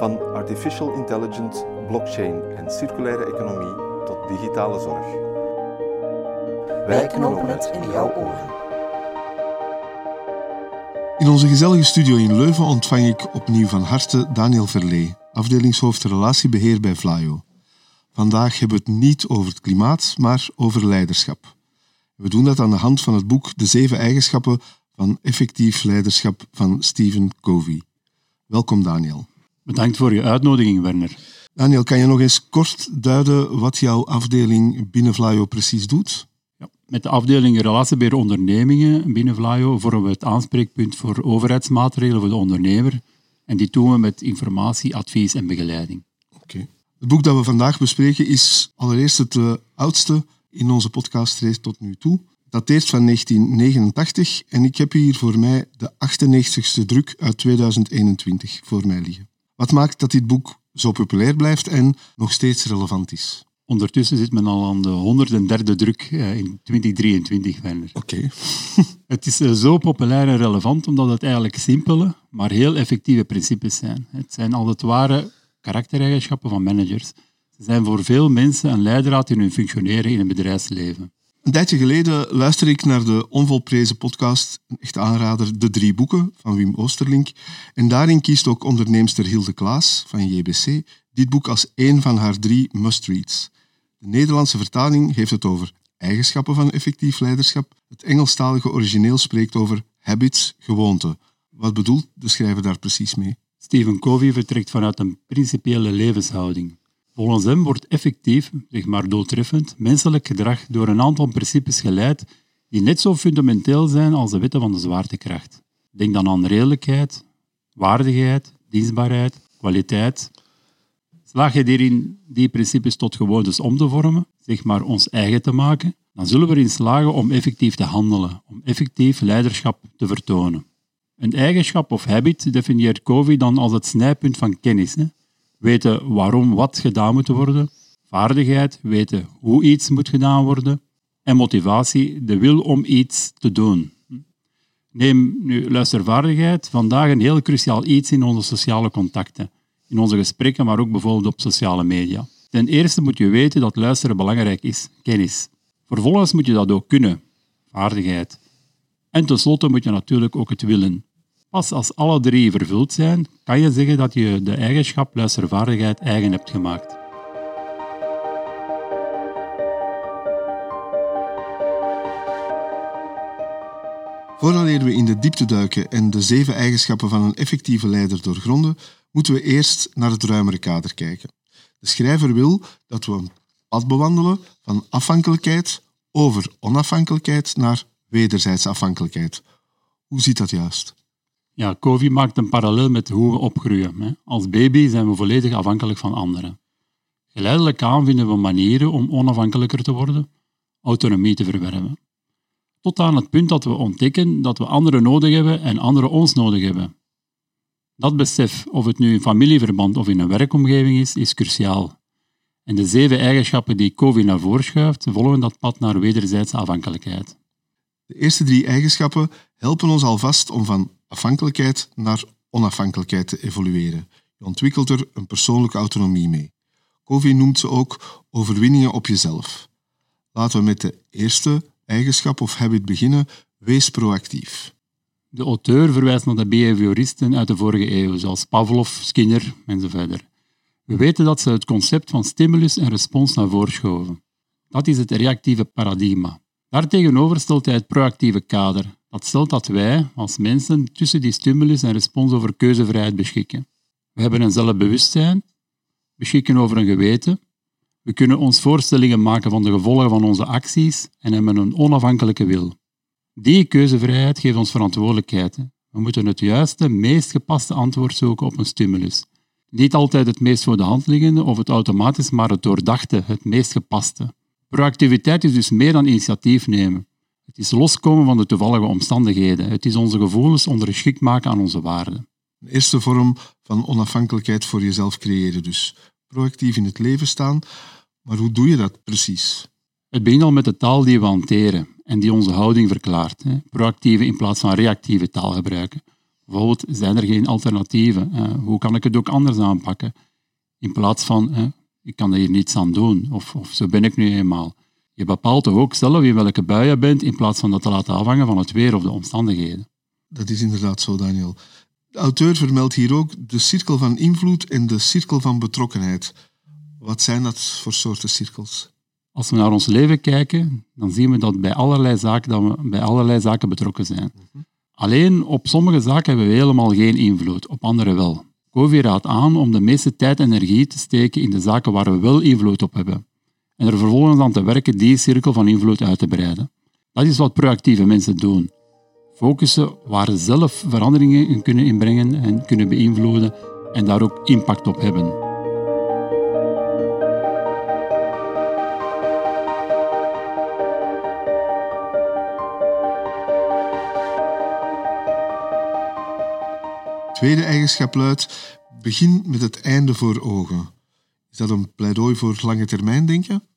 Van artificial intelligence, blockchain en circulaire economie tot digitale zorg. Wij knopen het in jouw oren. In onze gezellige studio in Leuven ontvang ik opnieuw van harte Daniel Verlee, afdelingshoofd relatiebeheer bij Vlaio. Vandaag hebben we het niet over het klimaat, maar over leiderschap. We doen dat aan de hand van het boek De Zeven Eigenschappen van Effectief Leiderschap van Stephen Covey. Welkom Daniel. Bedankt voor je uitnodiging, Werner. Daniel, kan je nog eens kort duiden wat jouw afdeling binnen Vlaio precies doet? Ja, met de afdeling Relatiebeheer Ondernemingen binnen Vlaio vormen we het aanspreekpunt voor overheidsmaatregelen voor de ondernemer. En die doen we met informatie, advies en begeleiding. Oké. Het boek dat we vandaag bespreken is allereerst het uh, oudste in onze podcastreeks tot nu toe. Dateert van 1989 en ik heb hier voor mij de 98ste druk uit 2021 voor mij liggen. Wat maakt dat dit boek zo populair blijft en nog steeds relevant is? Ondertussen zit men al aan de 103e druk eh, in 2023, Werner. Oké. het is eh, zo populair en relevant omdat het eigenlijk simpele, maar heel effectieve principes zijn. Het zijn al het ware karaktereigenschappen van managers. Ze zijn voor veel mensen een leidraad in hun functioneren in het bedrijfsleven. Een tijdje geleden luisterde ik naar de onvolprezen podcast, een echte aanrader, De Drie Boeken van Wim Oosterlink. En daarin kiest ook onderneemster Hilde Klaas van JBC dit boek als één van haar drie must-reads. De Nederlandse vertaling heeft het over eigenschappen van effectief leiderschap. Het Engelstalige origineel spreekt over habits, gewoonten. Wat bedoelt de schrijver daar precies mee? Stephen Covey vertrekt vanuit een principiële levenshouding. Volgens hem wordt effectief, zeg maar doeltreffend, menselijk gedrag door een aantal principes geleid die net zo fundamenteel zijn als de wetten van de zwaartekracht. Denk dan aan redelijkheid, waardigheid, dienstbaarheid, kwaliteit. Slaag je hierin die principes tot gewoontes om te vormen, zeg maar ons eigen te maken, dan zullen we erin slagen om effectief te handelen, om effectief leiderschap te vertonen. Een eigenschap of habit definieert Covey dan als het snijpunt van kennis. Hè? Weten waarom wat gedaan moet worden, vaardigheid, weten hoe iets moet gedaan worden, en motivatie, de wil om iets te doen. Neem nu luistervaardigheid, vandaag een heel cruciaal iets in onze sociale contacten, in onze gesprekken, maar ook bijvoorbeeld op sociale media. Ten eerste moet je weten dat luisteren belangrijk is, kennis. Vervolgens moet je dat ook kunnen, vaardigheid. En tenslotte moet je natuurlijk ook het willen. Pas als alle drie vervuld zijn, kan je zeggen dat je de eigenschap luistervaardigheid eigen hebt gemaakt. Voordat we in de diepte duiken en de zeven eigenschappen van een effectieve leider doorgronden, moeten we eerst naar het ruimere kader kijken. De schrijver wil dat we een pad bewandelen van afhankelijkheid over onafhankelijkheid naar wederzijdse afhankelijkheid. Hoe zit dat juist? Ja, Covey maakt een parallel met hoe we opgroeien. Als baby zijn we volledig afhankelijk van anderen. Geleidelijk aan vinden we manieren om onafhankelijker te worden, autonomie te verwerven. Tot aan het punt dat we ontdekken dat we anderen nodig hebben en anderen ons nodig hebben. Dat besef, of het nu in familieverband of in een werkomgeving is, is cruciaal. En de zeven eigenschappen die Covey naar voren schuift, volgen dat pad naar wederzijdse afhankelijkheid. De eerste drie eigenschappen helpen ons alvast om van afhankelijkheid naar onafhankelijkheid te evolueren. Je ontwikkelt er een persoonlijke autonomie mee. Covey noemt ze ook overwinningen op jezelf. Laten we met de eerste eigenschap of habit beginnen. Wees proactief. De auteur verwijst naar de behavioristen uit de vorige eeuw, zoals Pavlov, Skinner enzovoort. We weten dat ze het concept van stimulus en respons naar voren schoven. Dat is het reactieve paradigma. Daartegenover stelt hij het proactieve kader, dat stelt dat wij, als mensen, tussen die stimulus en respons over keuzevrijheid beschikken. We hebben een zelfbewustzijn, beschikken over een geweten, we kunnen ons voorstellingen maken van de gevolgen van onze acties en hebben een onafhankelijke wil. Die keuzevrijheid geeft ons verantwoordelijkheid. We moeten het juiste, meest gepaste antwoord zoeken op een stimulus. Niet altijd het meest voor de hand liggende of het automatisch, maar het doordachte, het meest gepaste. Proactiviteit is dus meer dan initiatief nemen. Het is loskomen van de toevallige omstandigheden. Het is onze gevoelens ondergeschikt maken aan onze waarden. Een eerste vorm van onafhankelijkheid voor jezelf creëren dus. Proactief in het leven staan. Maar hoe doe je dat precies? Het begint al met de taal die we hanteren en die onze houding verklaart. Proactieve in plaats van reactieve taal gebruiken. Bijvoorbeeld, zijn er geen alternatieven? Hoe kan ik het ook anders aanpakken? In plaats van, ik kan er hier niets aan doen, of, of zo ben ik nu eenmaal. Je bepaalt toch ook zelf in welke bui je bent, in plaats van dat te laten afhangen van het weer of de omstandigheden. Dat is inderdaad zo, Daniel. De auteur vermeldt hier ook de cirkel van invloed en de cirkel van betrokkenheid. Wat zijn dat voor soorten cirkels? Als we naar ons leven kijken, dan zien we dat bij allerlei zaken, dat we bij allerlei zaken betrokken zijn. Alleen op sommige zaken hebben we helemaal geen invloed, op andere wel. Covey raadt aan om de meeste tijd en energie te steken in de zaken waar we wel invloed op hebben. En er vervolgens aan te werken die cirkel van invloed uit te breiden. Dat is wat proactieve mensen doen. Focussen waar ze zelf veranderingen in kunnen inbrengen en kunnen beïnvloeden en daar ook impact op hebben. tweede eigenschap luidt, begin met het einde voor ogen. Is dat een pleidooi voor lange termijn denken?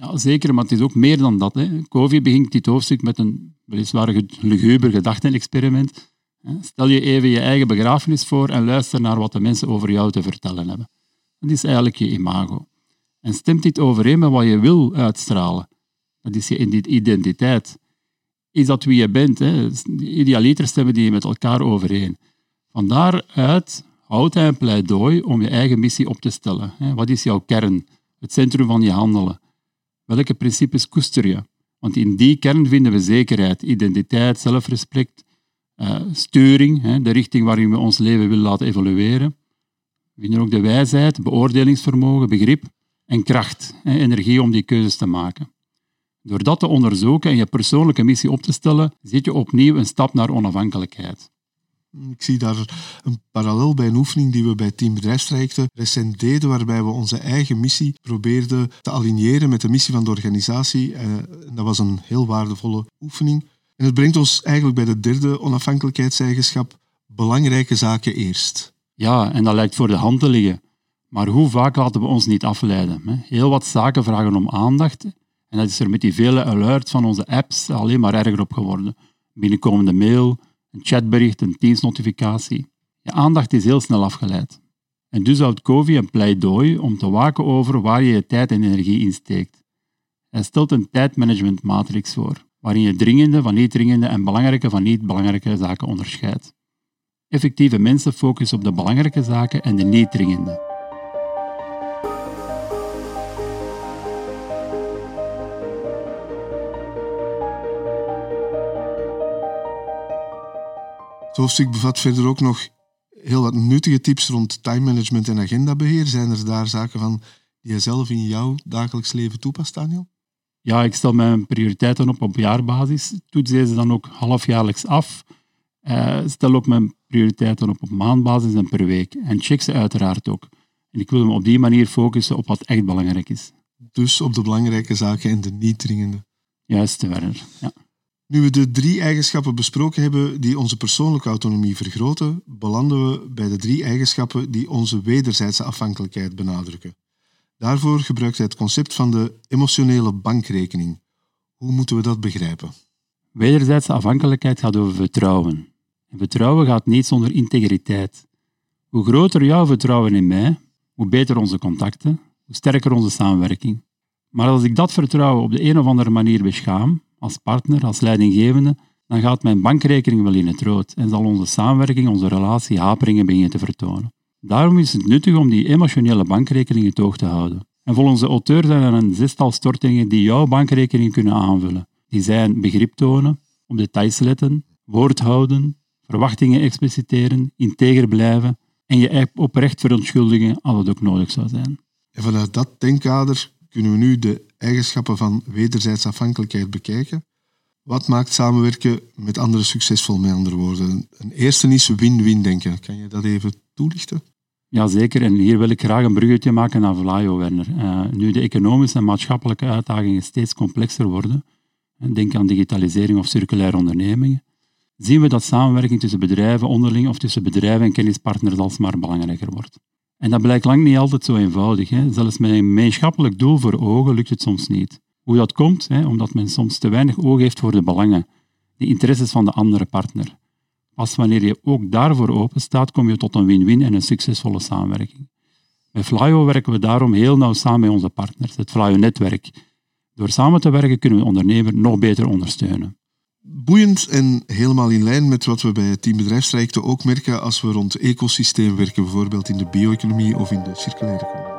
Ja, zeker, maar het is ook meer dan dat. Hè. Begint dit hoofdstuk met een weliswaar luguber gedachtenexperiment. Stel je even je eigen begrafenis voor en luister naar wat de mensen over jou te vertellen hebben. Dat is eigenlijk je imago. En stemt dit overeen met wat je wil uitstralen? Dat is je identiteit. Is dat wie je bent? Hè? Idealiter stemmen die met elkaar overeen. Van daaruit houdt hij een pleidooi om je eigen missie op te stellen. Wat is jouw kern? Het centrum van je handelen. Welke principes koester je? Want in die kern vinden we zekerheid, identiteit, zelfrespect, uh, sturing, de richting waarin we ons leven willen laten evolueren. We vinden ook de wijsheid, beoordelingsvermogen, begrip en kracht, energie om die keuzes te maken. Door dat te onderzoeken en je persoonlijke missie op te stellen, zet je opnieuw een stap naar onafhankelijkheid. Ik zie daar een parallel bij een oefening die we bij Team Bedrijfstrajecten recent deden, waarbij we onze eigen missie probeerden te aligneren met de missie van de organisatie. Eh, dat was een heel waardevolle oefening. En het brengt ons eigenlijk bij de derde onafhankelijkheidseigenschap, belangrijke zaken eerst. Ja, en dat lijkt voor de hand te liggen. Maar hoe vaak laten we ons niet afleiden? Heel wat zaken vragen om aandacht. En dat is er met die vele alerts van onze apps alleen maar erger op geworden. Binnenkomende mail, een chatbericht, een dienstnotificatie. Je aandacht is heel snel afgeleid. En dus houdt Covey een pleidooi om te waken over waar je je tijd en energie insteekt. Hij stelt een tijdmanagementmatrix voor, waarin je dringende van niet dringende en belangrijke van niet belangrijke zaken onderscheidt. Effectieve mensen focussen op de belangrijke zaken en de niet dringende. Het hoofdstuk bevat verder ook nog heel wat nuttige tips rond time management en agendabeheer. Zijn er daar zaken van die je zelf in jouw dagelijks leven toepast, Daniel? Ja, ik stel mijn prioriteiten op op jaarbasis. Toets deze dan ook halfjaarlijks af. Uh, stel ook mijn prioriteiten op op maandbasis en per week. En check ze uiteraard ook. En ik wil me op die manier focussen op wat echt belangrijk is. Dus op de belangrijke zaken en de niet dringende. Juist, Werner. Ja. Nu we de drie eigenschappen besproken hebben die onze persoonlijke autonomie vergroten, belanden we bij de drie eigenschappen die onze wederzijdse afhankelijkheid benadrukken. Daarvoor gebruikt hij het concept van de emotionele bankrekening. Hoe moeten we dat begrijpen? Wederzijdse afhankelijkheid gaat over vertrouwen. En vertrouwen gaat niet zonder integriteit. Hoe groter jouw vertrouwen in mij, hoe beter onze contacten, hoe sterker onze samenwerking. Maar als ik dat vertrouwen op de een of andere manier beschaam, als partner, als leidinggevende, dan gaat mijn bankrekening wel in het rood en zal onze samenwerking, onze relatie haperingen beginnen te vertonen. Daarom is het nuttig om die emotionele bankrekening in oog te houden. En volgens de auteur zijn er een zestal stortingen die jouw bankrekening kunnen aanvullen. Die zijn begrip tonen, op details letten, woord houden, verwachtingen expliciteren, integer blijven en je oprecht verontschuldigen als het ook nodig zou zijn. En vanuit dat denkkader kunnen we nu de eigenschappen van wederzijds afhankelijkheid bekijken. Wat maakt samenwerken met anderen succesvol, met andere woorden? Een eerste is win-win denken. Kan je dat even toelichten? Jazeker, en hier wil ik graag een bruggetje maken naar Vlaio, Werner. Uh, nu de economische en maatschappelijke uitdagingen steeds complexer worden, denk aan digitalisering of circulaire ondernemingen, zien we dat samenwerking tussen bedrijven onderling of tussen bedrijven en kennispartners alsmaar belangrijker wordt. En dat blijkt lang niet altijd zo eenvoudig. Hè. Zelfs met een gemeenschappelijk doel voor ogen lukt het soms niet. Hoe dat komt? Hè, omdat men soms te weinig oog heeft voor de belangen, de interesses van de andere partner. Pas wanneer je ook daarvoor open staat, kom je tot een win-win en een succesvolle samenwerking. Bij Flyo werken we daarom heel nauw samen met onze partners, het Flyo-netwerk. Door samen te werken kunnen we de ondernemer nog beter ondersteunen. Boeiend en helemaal in lijn met wat we bij het Team Bedrijfstrajecten ook merken als we rond ecosysteem werken, bijvoorbeeld in de bio-economie of in de circulaire economie.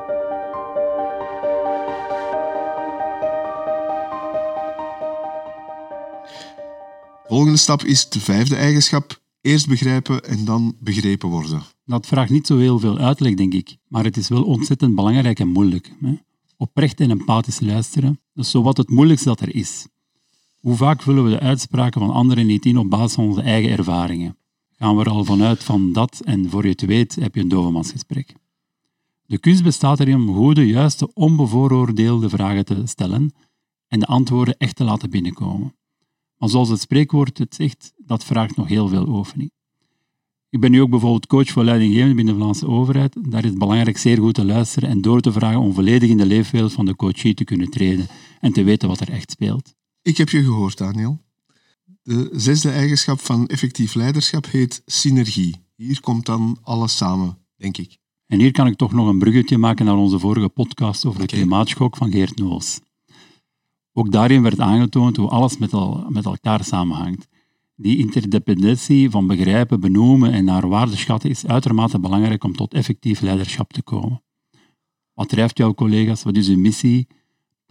Volgende stap is de vijfde eigenschap. Eerst begrijpen en dan begrepen worden. Dat vraagt niet zo heel veel uitleg, denk ik. Maar het is wel ontzettend belangrijk en moeilijk. Hè? Oprecht en empathisch luisteren, dat is zowat het moeilijkste dat er is. Hoe vaak vullen we de uitspraken van anderen niet in op basis van onze eigen ervaringen? Gaan we er al vanuit van dat en voor je het weet heb je een dovenmansgesprek. De kunst bestaat erin om goede, juiste, onbevooroordeelde vragen te stellen en de antwoorden echt te laten binnenkomen. Maar zoals het spreekwoord het zegt, dat vraagt nog heel veel oefening. Ik ben nu ook bijvoorbeeld coach voor leidinggevenden binnen de Vlaamse overheid. Daar is het belangrijk zeer goed te luisteren en door te vragen om volledig in de leefwereld van de coachie te kunnen treden en te weten wat er echt speelt. Ik heb je gehoord, Daniel. De zesde eigenschap van effectief leiderschap heet synergie. Hier komt dan alles samen, denk ik. En hier kan ik toch nog een bruggetje maken naar onze vorige podcast over de klimaatschok van Geert Noos. Ook daarin werd aangetoond hoe alles met, al, met elkaar samenhangt. Die interdependentie van begrijpen, benoemen en naar waarde schatten is uitermate belangrijk om tot effectief leiderschap te komen. Wat drijft jouw collega's? Wat is uw missie?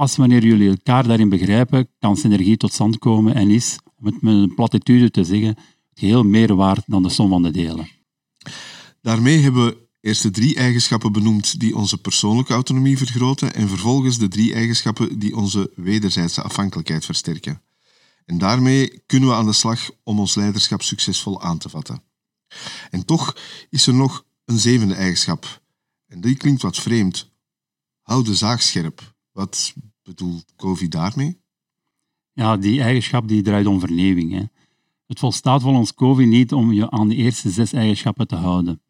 Pas wanneer jullie elkaar daarin begrijpen, kan synergie tot stand komen en is, om het met een platitude te zeggen, geheel meer waard dan de som van de delen. Daarmee hebben we eerst de drie eigenschappen benoemd die onze persoonlijke autonomie vergroten en vervolgens de drie eigenschappen die onze wederzijdse afhankelijkheid versterken. En daarmee kunnen we aan de slag om ons leiderschap succesvol aan te vatten. En toch is er nog een zevende eigenschap. En die klinkt wat vreemd. Hou de zaag scherp. Wat bedoelt COVID daarmee? Ja, die eigenschap die draait om vernieuwing. Hè. Het volstaat volgens COVID niet om je aan de eerste zes eigenschappen te houden.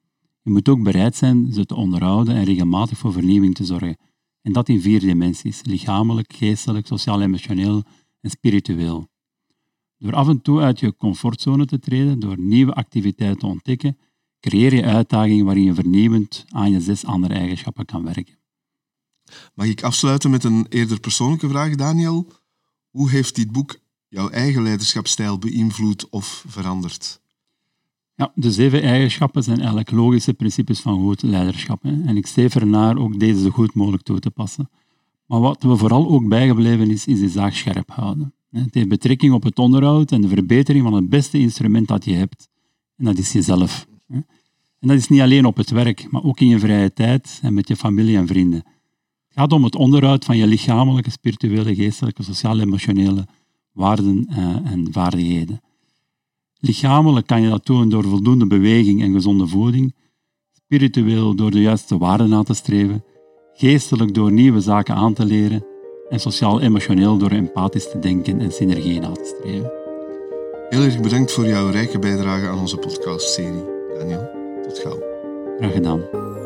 Je moet ook bereid zijn ze te onderhouden en regelmatig voor vernieuwing te zorgen. En dat in vier dimensies: lichamelijk, geestelijk, sociaal-emotioneel en spiritueel. Door af en toe uit je comfortzone te treden, door nieuwe activiteiten te ontdekken, creëer je uitdagingen waarin je vernieuwend aan je zes andere eigenschappen kan werken. Mag ik afsluiten met een eerder persoonlijke vraag, Daniel? Hoe heeft dit boek jouw eigen leiderschapsstijl beïnvloed of veranderd? Ja, de zeven eigenschappen zijn eigenlijk logische principes van goed leiderschap. Hè. En ik streef ernaar ook deze zo goed mogelijk toe te passen. Maar wat we vooral ook bijgebleven is, is de zaak scherp houden. Het heeft betrekking op het onderhoud en de verbetering van het beste instrument dat je hebt. En dat is jezelf. En dat is niet alleen op het werk, maar ook in je vrije tijd en met je familie en vrienden. Het gaat om het onderhoud van je lichamelijke, spirituele, geestelijke, sociale, emotionele waarden eh, en vaardigheden. Lichamelijk kan je dat doen door voldoende beweging en gezonde voeding, spiritueel door de juiste waarden na te streven, geestelijk door nieuwe zaken aan te leren en sociaal-emotioneel door empathisch te denken en synergie na te streven. Heel erg bedankt voor jouw rijke bijdrage aan onze podcastserie, Daniel. Tot gauw. Graag gedaan.